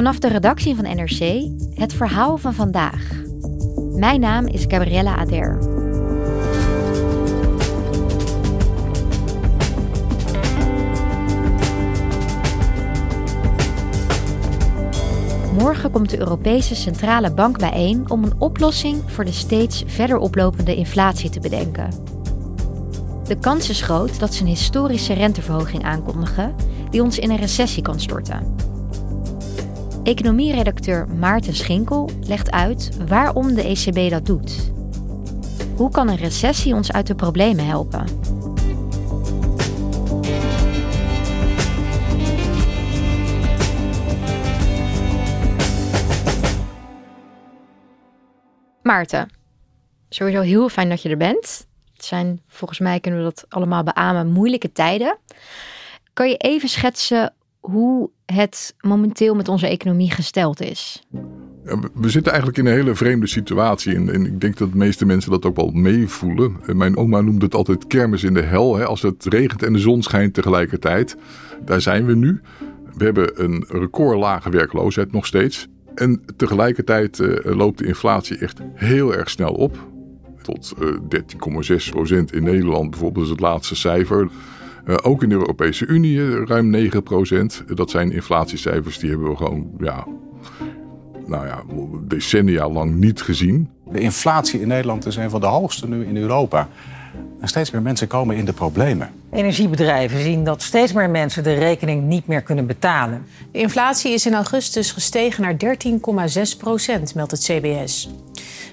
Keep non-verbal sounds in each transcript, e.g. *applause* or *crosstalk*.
Vanaf de redactie van NRC het verhaal van vandaag. Mijn naam is Gabriella Ader. Morgen komt de Europese Centrale Bank bijeen om een oplossing voor de steeds verder oplopende inflatie te bedenken. De kans is groot dat ze een historische renteverhoging aankondigen die ons in een recessie kan storten. Economieredacteur Maarten Schinkel legt uit waarom de ECB dat doet. Hoe kan een recessie ons uit de problemen helpen? Maarten, sowieso heel fijn dat je er bent. Het zijn, volgens mij kunnen we dat allemaal beamen, moeilijke tijden. Kan je even schetsen hoe het momenteel met onze economie gesteld is? We zitten eigenlijk in een hele vreemde situatie. En, ik denk dat de meeste mensen dat ook wel meevoelen. Mijn oma noemde het altijd kermis in de hel. Hè? Als het regent en de zon schijnt tegelijkertijd. Daar zijn we nu. We hebben een recordlage werkloosheid nog steeds. En tegelijkertijd uh, loopt de inflatie echt heel erg snel op. Tot uh, 13,6 procent in Nederland bijvoorbeeld is het laatste cijfer. Uh, ook in de Europese Unie ruim 9 procent. Dat zijn inflatiecijfers die hebben we gewoon ja, nou ja, decennia lang niet gezien. De inflatie in Nederland is een van de hoogste nu in Europa. En steeds meer mensen komen in de problemen. Energiebedrijven zien dat steeds meer mensen de rekening niet meer kunnen betalen. De inflatie is in augustus gestegen naar 13,6 procent, meldt het CBS.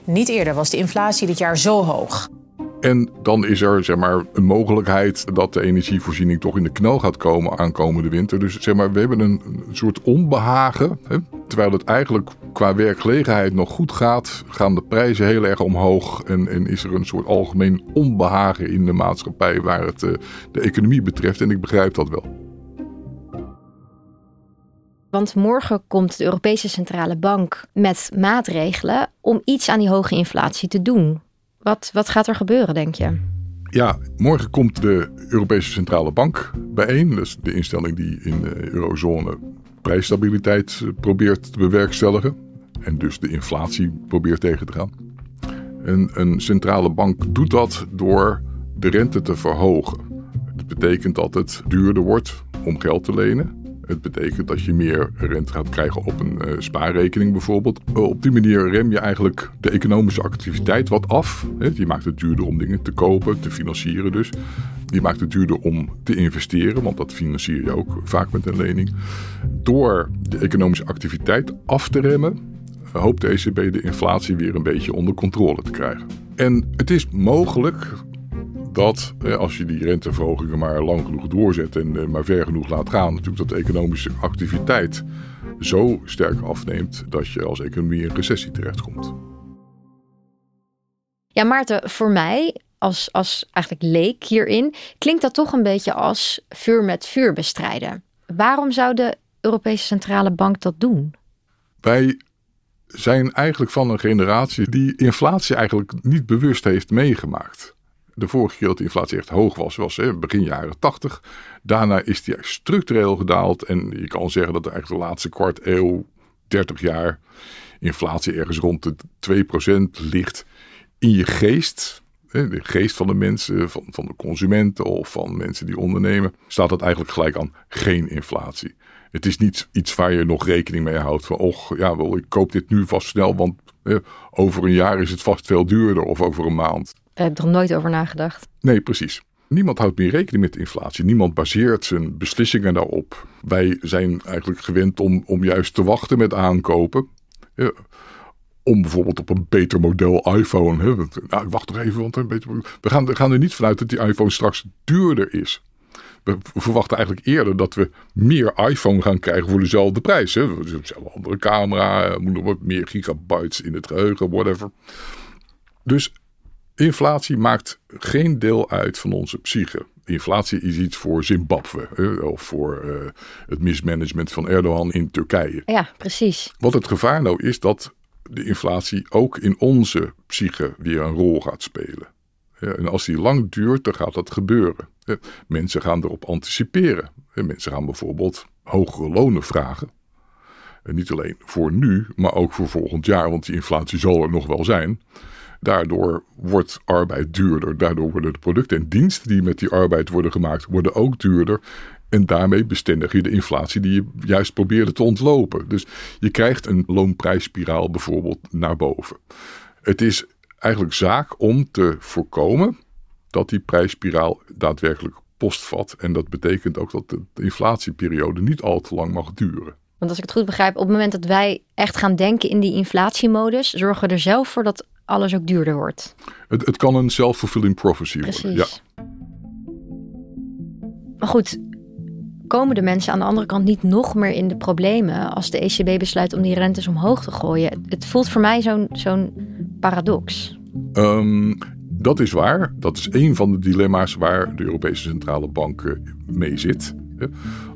Niet eerder was de inflatie dit jaar zo hoog. En dan is er zeg maar, een mogelijkheid dat de energievoorziening toch in de knel gaat komen aankomende winter. Dus zeg maar, we hebben een, soort onbehagen. Hè? Terwijl het eigenlijk qua werkgelegenheid nog goed gaat, gaan de prijzen heel erg omhoog. En, en is er een soort algemeen onbehagen in de maatschappij waar het uh, de economie betreft. En ik begrijp dat wel. Want morgen komt de Europese Centrale Bank met maatregelen om iets aan die hoge inflatie te doen. Wat, wat gaat er gebeuren, denk je? Ja, morgen komt de Europese Centrale Bank bijeen. Is de instelling die in de eurozone prijsstabiliteit eh, probeert te bewerkstelligen. En dus de inflatie probeert tegen te gaan. En een centrale bank doet dat door de rente te verhogen. Dat betekent dat het duurder wordt om geld te lenen. Het betekent dat je meer rente gaat krijgen op een uh, spaarrekening bijvoorbeeld. Uh, op die manier rem je eigenlijk de economische activiteit wat af. Hè. Maakt het duurder om dingen te kopen, te financieren dus. Je maakt het duurder om te investeren, want dat financier je ook vaak met een lening. Door de economische activiteit af te remmen, hoopt de ECB de inflatie weer een beetje onder controle te krijgen. En het is mogelijk dat als je die renteverhogingen maar lang genoeg doorzet en eh, maar ver genoeg laat gaan, natuurlijk dat de economische activiteit zo sterk afneemt dat je als economie in recessie terechtkomt. Ja, Maarten, voor mij als, als eigenlijk leek hierin, klinkt dat toch een beetje als vuur met vuur bestrijden. Waarom zou de Europese Centrale Bank dat doen? Wij zijn eigenlijk van een generatie die inflatie eigenlijk niet bewust heeft meegemaakt. De vorige keer dat de inflatie echt hoog was, was hè, begin jaren 80. Daarna is die structureel gedaald. En je kan zeggen dat de laatste kwart eeuw, 30 jaar, inflatie ergens rond de 2% ligt. In je geest de geest van de mensen, van, van de consumenten of van mensen die ondernemen, staat het eigenlijk gelijk aan geen inflatie. Het is niet iets waar je nog rekening mee houdt van, och, ja, wel, ik koop dit nu vast snel, want over een jaar is het vast veel duurder of over een maand. Daar heb ik er nooit over nagedacht. Nee, precies. Niemand houdt meer rekening met inflatie. Niemand baseert zijn beslissingen daarop. Wij zijn eigenlijk gewend om, om juist te wachten met aankopen. Ja, om bijvoorbeeld op een beter model iPhone. Hè, nou, wacht nog even, want een beter, we, gaan, we gaan er niet vanuit dat die iPhone straks duurder is. We verwachten eigenlijk eerder dat we meer iPhone gaan krijgen voor dezelfde prijs. Hè. Een andere camera, moet nog wat meer gigabytes in het geheugen, whatever. Dus inflatie maakt geen deel uit van onze psyche. Inflatie is iets voor Zimbabwe hè, of voor uh, het mismanagement van Erdogan in Turkije. Ja, precies. Wat het gevaar nou is dat de inflatie ook in onze psyche weer een rol gaat spelen. En als die lang duurt, dan gaat dat gebeuren. Mensen gaan erop anticiperen. Mensen gaan bijvoorbeeld hogere lonen vragen. En niet alleen voor nu, maar ook voor volgend jaar, want die inflatie zal er nog wel zijn. Daardoor wordt arbeid duurder. Daardoor worden de producten en diensten die met die arbeid worden gemaakt, worden ook duurder. En daarmee bestendig je de inflatie die je juist probeerde te ontlopen. Dus je krijgt een loonprijsspiraal bijvoorbeeld naar boven. Het is eigenlijk zaak om te voorkomen dat die prijsspiraal daadwerkelijk postvat. En dat betekent ook dat de inflatieperiode niet al te lang mag duren. Want als ik het goed begrijp, op het moment dat wij echt gaan denken in die inflatiemodus, zorgen we er zelf voor dat alles ook duurder wordt. Het, het kan een self-fulfilling prophecy Precies. worden. Ja. Maar goed, komen de mensen aan de andere kant niet nog meer in de problemen als de ECB besluit om die rentes omhoog te gooien? Het voelt voor mij zo'n zo'n paradox. Ehm, dat is waar. Dat is een van de dilemma's waar de Europese Centrale Bank eh, mee zit.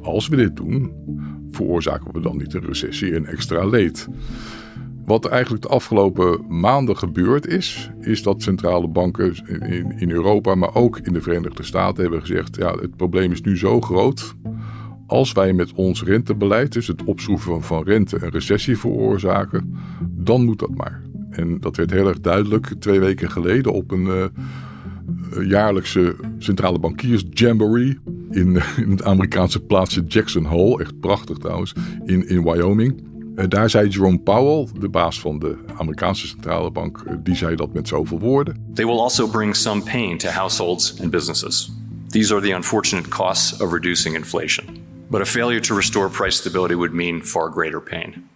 Als we dit doen, veroorzaken we dan niet een recessie en extra leed. Wat eigenlijk de afgelopen maanden gebeurd is, is dat centrale banken in, in Europa, maar ook in de Verenigde Staten hebben gezegd: ja, het probleem is nu zo groot. Als wij met ons rentebeleid, dus het opschroeven van rente, een recessie veroorzaken, dan moet dat maar. En dat werd heel erg duidelijk twee weken geleden op een uh, jaarlijkse centrale bankiers jamboree in, *laughs* in het Amerikaanse plaatsje Jackson Hole, echt prachtig trouwens, in, in Wyoming. Uh, daar zei Jerome Powell, de baas van de Amerikaanse centrale bank, uh, die zei dat met zoveel woorden. They will also bring some pain to households and businesses. These are the unfortunate costs of reducing inflation. But a failure to restore price stability would mean far greater pain.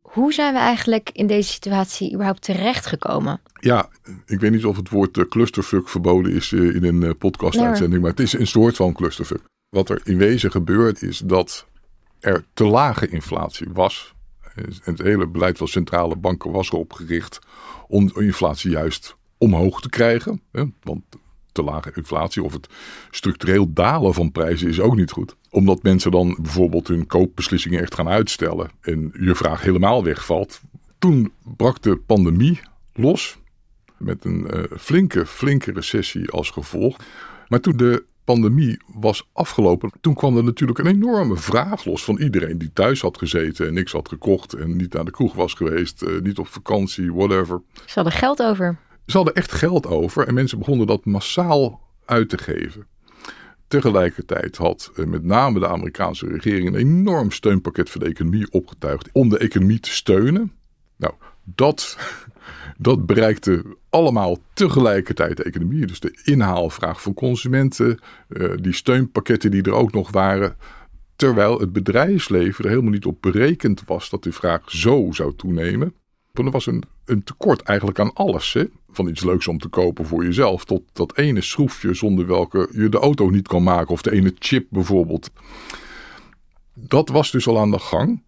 Hoe zijn we eigenlijk in deze situatie überhaupt terechtgekomen? Ja, ik weet niet of het woord uh, clusterfuck verboden is in een podcastuitzending, maar het is een soort van clusterfuck. Wat er in wezen gebeurt is dat er te lage inflatie was. Het hele beleid van centrale banken was erop gericht om inflatie juist omhoog te krijgen. Want te lage inflatie of het structureel dalen van prijzen is ook niet goed. Omdat mensen dan bijvoorbeeld hun koopbeslissingen echt gaan uitstellen en je vraag helemaal wegvalt. Toen brak de pandemie los met een uh, flinke, flinke recessie als gevolg. Maar toen de pandemie was afgelopen, toen kwam er natuurlijk een enorme vraag los van iedereen die thuis had gezeten en niks had gekocht en niet naar de kroeg was geweest, uh, niet op vakantie, whatever. Ze hadden geld over. Ze hadden echt geld over en mensen begonnen dat massaal uit te geven. Tegelijkertijd had uh, met name de Amerikaanse regering een enorm steunpakket voor de economie opgetuigd om de economie te steunen. Nou, dat, dat bereikte allemaal tegelijkertijd de economie. Dus de inhaalvraag van consumenten, uh, die steunpakketten die er ook nog waren. Terwijl het bedrijfsleven er helemaal niet op berekend was dat die vraag zo zou toenemen. Want er was een, een tekort eigenlijk aan alles. Hè? Van iets leuks om te kopen voor jezelf tot dat ene schroefje zonder welke je de auto niet kan maken. Of de ene chip bijvoorbeeld. Dat was dus al aan de gang.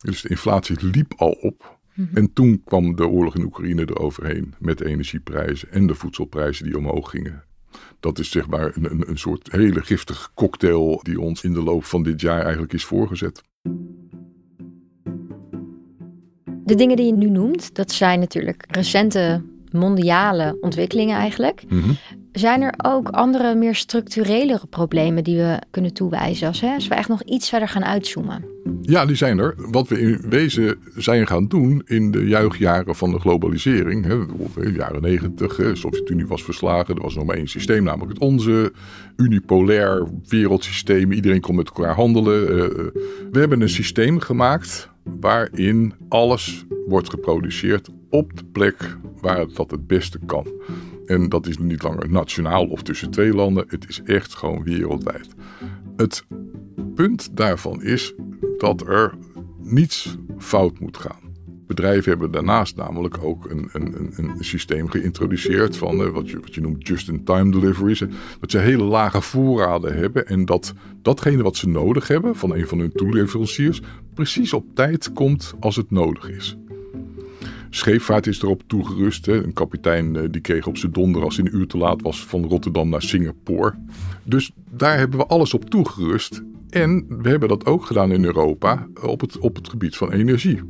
Dus de inflatie liep al op. Mm -hmm. En toen kwam de oorlog in Oekraïne eroverheen met de energieprijzen en de voedselprijzen die omhoog gingen. Dat is zeg maar een, een, een soort hele giftige cocktail die ons in de loop van dit jaar eigenlijk is voorgezet. De dingen die je nu noemt, dat zijn natuurlijk recente mondiale ontwikkelingen eigenlijk. Mhm. Zijn er ook andere, meer structurelere problemen die we kunnen toewijzen? Als, hè, als we echt nog iets verder gaan uitzoomen? Ja, die zijn er. Wat we in wezen zijn gaan doen in de juichjaren van de globalisering. Hè, in de jaren negentig, de Sovjet-Unie was verslagen. Er was nog maar één systeem, namelijk het onze. Unipolair wereldsysteem. Iedereen kon met elkaar handelen. Eh, we hebben een systeem gemaakt waarin alles wordt geproduceerd op de plek waar dat het beste kan. En dat is niet langer nationaal of tussen twee landen. Het is echt gewoon wereldwijd. Het punt daarvan is dat er niets fout moet gaan. Bedrijven hebben daarnaast namelijk ook een, een, een systeem geïntroduceerd van uh, wat, je, wat je noemt just-in-time deliveries. Dat ze hele lage voorraden hebben en dat datgene wat ze nodig hebben van een van hun toeleveranciers precies op tijd komt als het nodig is. Scheepvaart is erop toegerust. Hè. Een kapitein eh, die kreeg op zijn donder als hij een uur te laat was van Rotterdam naar Singapore. Dus daar hebben we alles op toegerust. En we hebben dat ook gedaan in Europa op het, op het gebied van energie.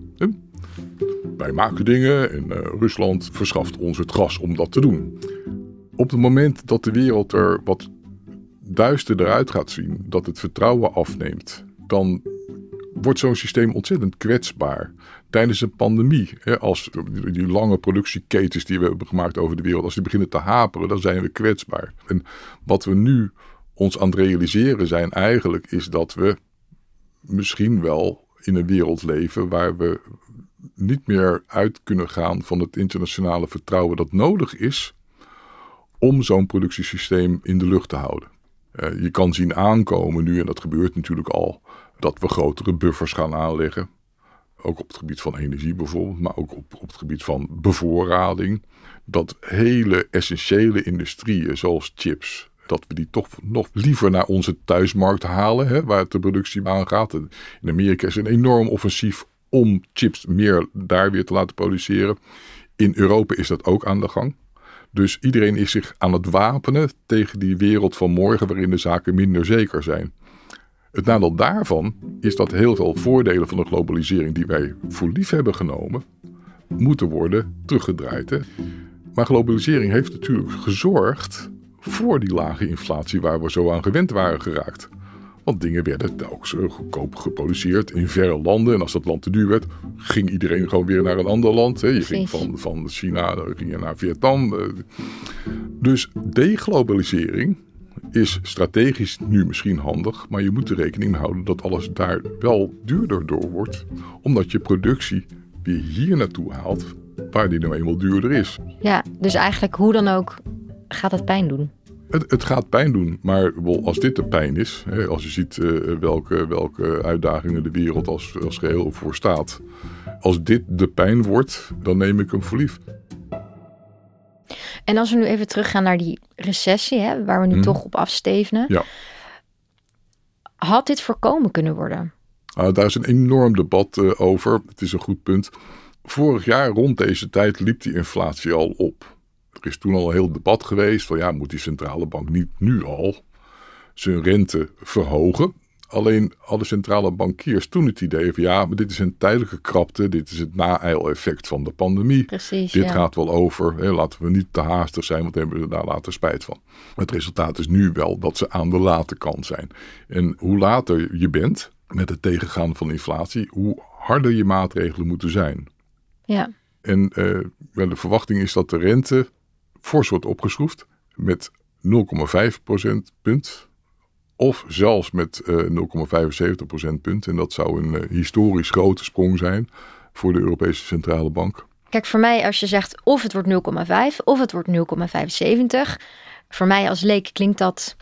Wij maken dingen en uh, Rusland verschaft ons het gas om dat te doen. Op het moment dat de wereld er wat duisterder uit gaat zien, dat het vertrouwen afneemt, dan wordt zo'n systeem ontzettend kwetsbaar. Tijdens een pandemie, hè, als die lange productieketens die we hebben gemaakt over de wereld, als die beginnen te haperen, dan zijn we kwetsbaar. En wat we nu ons aan het realiseren zijn eigenlijk, is dat we misschien wel in een wereld leven waar we niet meer uit kunnen gaan van het internationale vertrouwen dat nodig is om zo'n productiesysteem in de lucht te houden. Uh, je kan zien aankomen nu, en dat gebeurt natuurlijk al, dat we grotere buffers gaan aanleggen. Ook op het gebied van energie bijvoorbeeld, maar ook op, op het gebied van bevoorrading. Dat hele essentiële industrieën zoals chips, dat we die toch nog liever naar onze thuismarkt halen, hè, waar het de productie aan gaat. In Amerika is een enorm offensief om chips meer daar weer te laten produceren. In Europa is dat ook aan de gang. Dus iedereen is zich aan het wapenen tegen die wereld van morgen waarin de zaken minder zeker zijn. Het nadeel daarvan is dat heel veel voordelen van de globalisering die wij voor lief hebben genomen, moeten worden teruggedraaid. Hè? Maar globalisering heeft natuurlijk gezorgd voor die lage inflatie waar we zo aan gewend waren geraakt. Want dingen werden telkens goedkoop geproduceerd in verre landen. En als dat land te duur werd, ging iedereen gewoon weer naar een ander land. Je ging van, van China ging je naar Vietnam. Eh. Dus deglobalisering is strategisch nu misschien handig, maar je moet er rekening mee houden dat alles daar wel duurder door wordt, omdat je productie weer hier naartoe haalt, waar die nou eenmaal duurder is. Ja, dus eigenlijk hoe dan ook gaat het pijn doen. Het, het gaat pijn doen, maar als dit de pijn is, hè, als je ziet uh, welke, welke uitdagingen de wereld als, als geheel voor staat, als dit de pijn wordt, dan neem ik hem voor lief. En als we nu even teruggaan naar die recessie, hè, waar we nu mhm. toch op afstevenen. Ja. Had dit voorkomen kunnen worden? Uh, daar is een enorm debat uh, over. Het is een goed punt. Vorig jaar rond deze tijd liep die inflatie al op. Er is toen al een heel debat geweest van ja, moet die centrale bank niet nu al zijn rente verhogen? Alleen alle centrale bankiers toen het idee van ja, maar dit is een tijdelijke krapte, dit is het na-eil-effect van de pandemie. Precies, dit gaat wel over, hè, laten we niet te haastig zijn, want dan hebben we daar later spijt van. Het resultaat is nu wel dat ze aan de late kant zijn. En hoe later je bent met het tegengaan van inflatie, hoe harder je maatregelen moeten zijn. Ja. En uh, de verwachting is dat de rente fors wordt opgeschroefd met 0,5 procentpunt of zelfs met uh, eh, 0,75 procentpunt. En dat zou een uh, historisch grote sprong zijn voor de Europese Centrale Bank. Kijk, voor mij als je zegt of het wordt 0,5 of het wordt 0,75. Voor mij als leek klinkt dat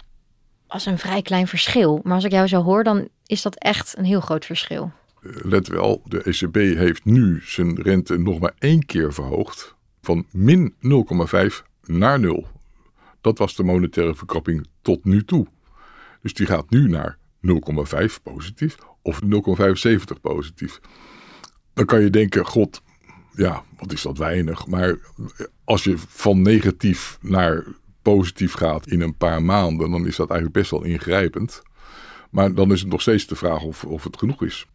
als een vrij klein verschil. Maar als ik jou zo hoor, dan is dat echt een heel groot verschil. Uh, let wel, de ECB heeft nu zijn rente nog maar één keer verhoogd. Van min 0,5 naar 0. Dat was de monetaire verkrapping tot nu toe. Dus die gaat nu naar 0,5 positief of 0,75 positief. Dan kan je denken, god, ja, wat is dat weinig. Maar als je van negatief naar positief gaat in een paar maanden, dan is dat eigenlijk best wel ingrijpend. Maar dan is het nog steeds de vraag of, of het genoeg is.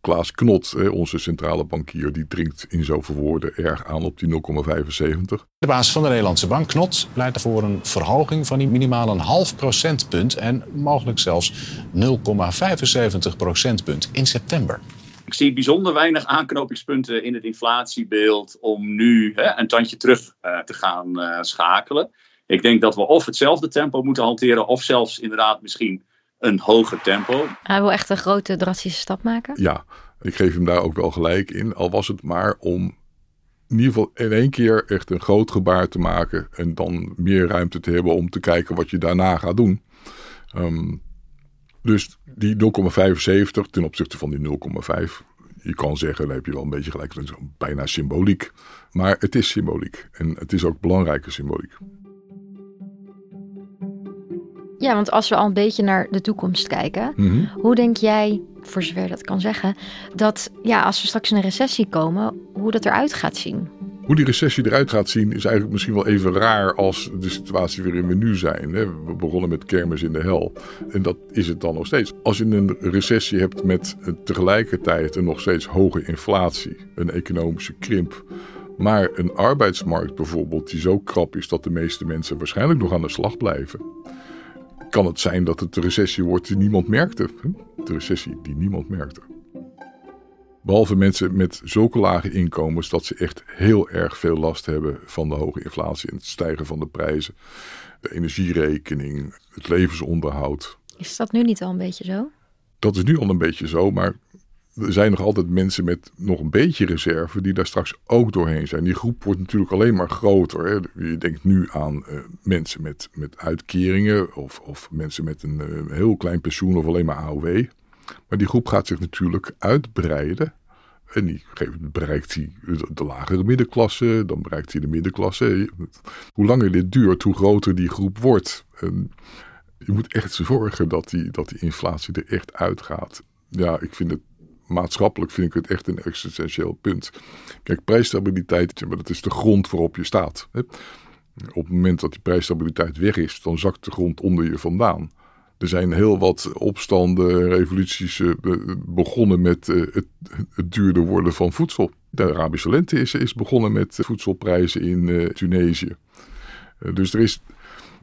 Klaas Knot, onze centrale bankier, die dringt in zoveel woorden erg aan op die 0,75. De baas van de Nederlandse Bank, Knot, pleit voor een verhoging van die minimaal een half procentpunt en mogelijk zelfs 0,75 procentpunt in september. Ik zie bijzonder weinig aanknopingspunten in het inflatiebeeld om nu hè, een tandje terug uh, te gaan uh, schakelen. Ik denk dat we of hetzelfde tempo moeten hanteren, of zelfs inderdaad misschien een hoger tempo. Hij wil echt een grote drastische stap maken? Ja, ik geef hem daar ook wel gelijk in. Al was het maar om in ieder geval in één keer echt een groot gebaar te maken. En dan meer ruimte te hebben om te kijken wat je daarna gaat doen. Um, dus die 0,75 ten opzichte van die 0,5. Je kan zeggen, daar heb je wel een beetje gelijk. Dat is bijna symboliek. Maar het is symboliek. En het is ook belangrijke symboliek. Ja, want als we al een beetje naar de toekomst kijken, Mhm. hoe denk jij, voor zover dat kan zeggen, dat ja, als we straks in een recessie komen, hoe dat eruit gaat zien? Hoe die recessie eruit gaat zien is eigenlijk misschien wel even raar als de situatie waarin we nu zijn. We begonnen met kermis in de hel. En dat is het dan nog steeds. Als je een recessie hebt met tegelijkertijd een nog steeds hoge inflatie, een economische krimp, maar een arbeidsmarkt bijvoorbeeld die zo krap is dat de meeste mensen waarschijnlijk nog aan de slag blijven, kan het zijn dat het de recessie wordt die niemand merkte. De recessie die niemand merkte. Behalve mensen met zulke lage inkomens dat ze echt heel erg veel last hebben van de hoge inflatie en het stijgen van de prijzen, de energierekening, het levensonderhoud. Is dat nu niet al een beetje zo? Dat is nu al een beetje zo, maar er zijn nog altijd mensen met nog een beetje reserve die daar straks ook doorheen zijn. Die groep wordt natuurlijk alleen maar groter. Hè. Je denkt nu aan eh, mensen met, met uitkeringen of, of mensen met een eh, heel klein pensioen of alleen maar AOW. Maar die groep gaat zich natuurlijk uitbreiden. En die bereikt hij de, de lagere middenklasse, dan bereikt hij de middenklasse. Hoe langer dit duurt, hoe groter die groep wordt. En je moet echt zorgen dat die, dat die inflatie er echt uitgaat. Ja, ik vind het maatschappelijk vind ik het echt een existentieel punt. Kijk, prijsstabiliteit, maar dat is de grond waarop je staat. Op het moment dat die prijsstabiliteit weg is, dan zakt de grond onder je vandaan. Er zijn heel wat opstanden, revoluties eh, be- begonnen met eh, het, het duurder worden van voedsel. De Arabische lente is, is begonnen met voedselprijzen in eh, Tunesië. Dus er is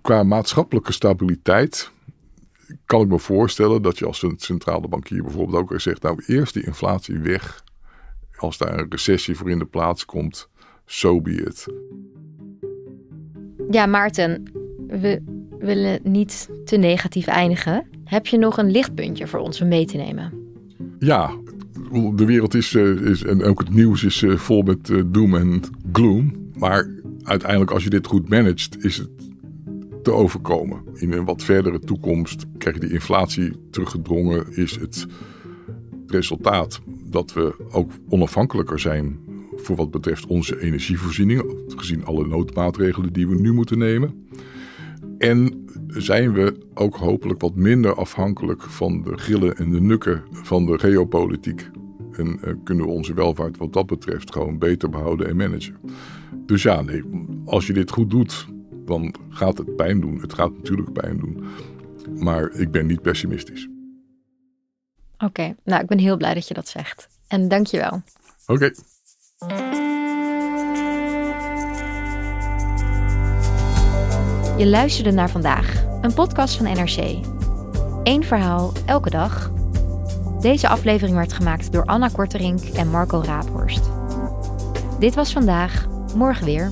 qua maatschappelijke stabiliteit kan ik me voorstellen dat je als een centrale bankier bijvoorbeeld ook zegt, nou eerst die inflatie weg. Als daar een recessie voor in de plaats komt, so be it. Ja, Maarten, we willen niet te negatief eindigen. Heb je nog een lichtpuntje voor ons om mee te nemen? Ja, de wereld is, eh, is en ook het nieuws is eh, vol met eh, doom en gloom. Maar uiteindelijk als je dit goed managt, is het te overkomen. In een wat verdere toekomst krijg die inflatie teruggedrongen, is het resultaat dat we ook onafhankelijker zijn voor wat betreft onze energievoorziening, gezien alle noodmaatregelen die we nu moeten nemen. En zijn we ook hopelijk wat minder afhankelijk van de grillen en de nukken van de geopolitiek. En eh, kunnen we onze welvaart wat dat betreft gewoon beter behouden en managen. Dus ja, nee, als je dit goed doet, dan gaat het pijn doen. Het gaat natuurlijk pijn doen. Maar ik ben niet pessimistisch. Oké, nou ik ben heel blij dat je dat zegt. En dank je wel. Oké. Je luisterde naar vandaag, een podcast van NRC. Eén verhaal, elke dag. Deze aflevering werd gemaakt door Anna Korterink en Marco Raaphorst. Dit was vandaag, morgen weer.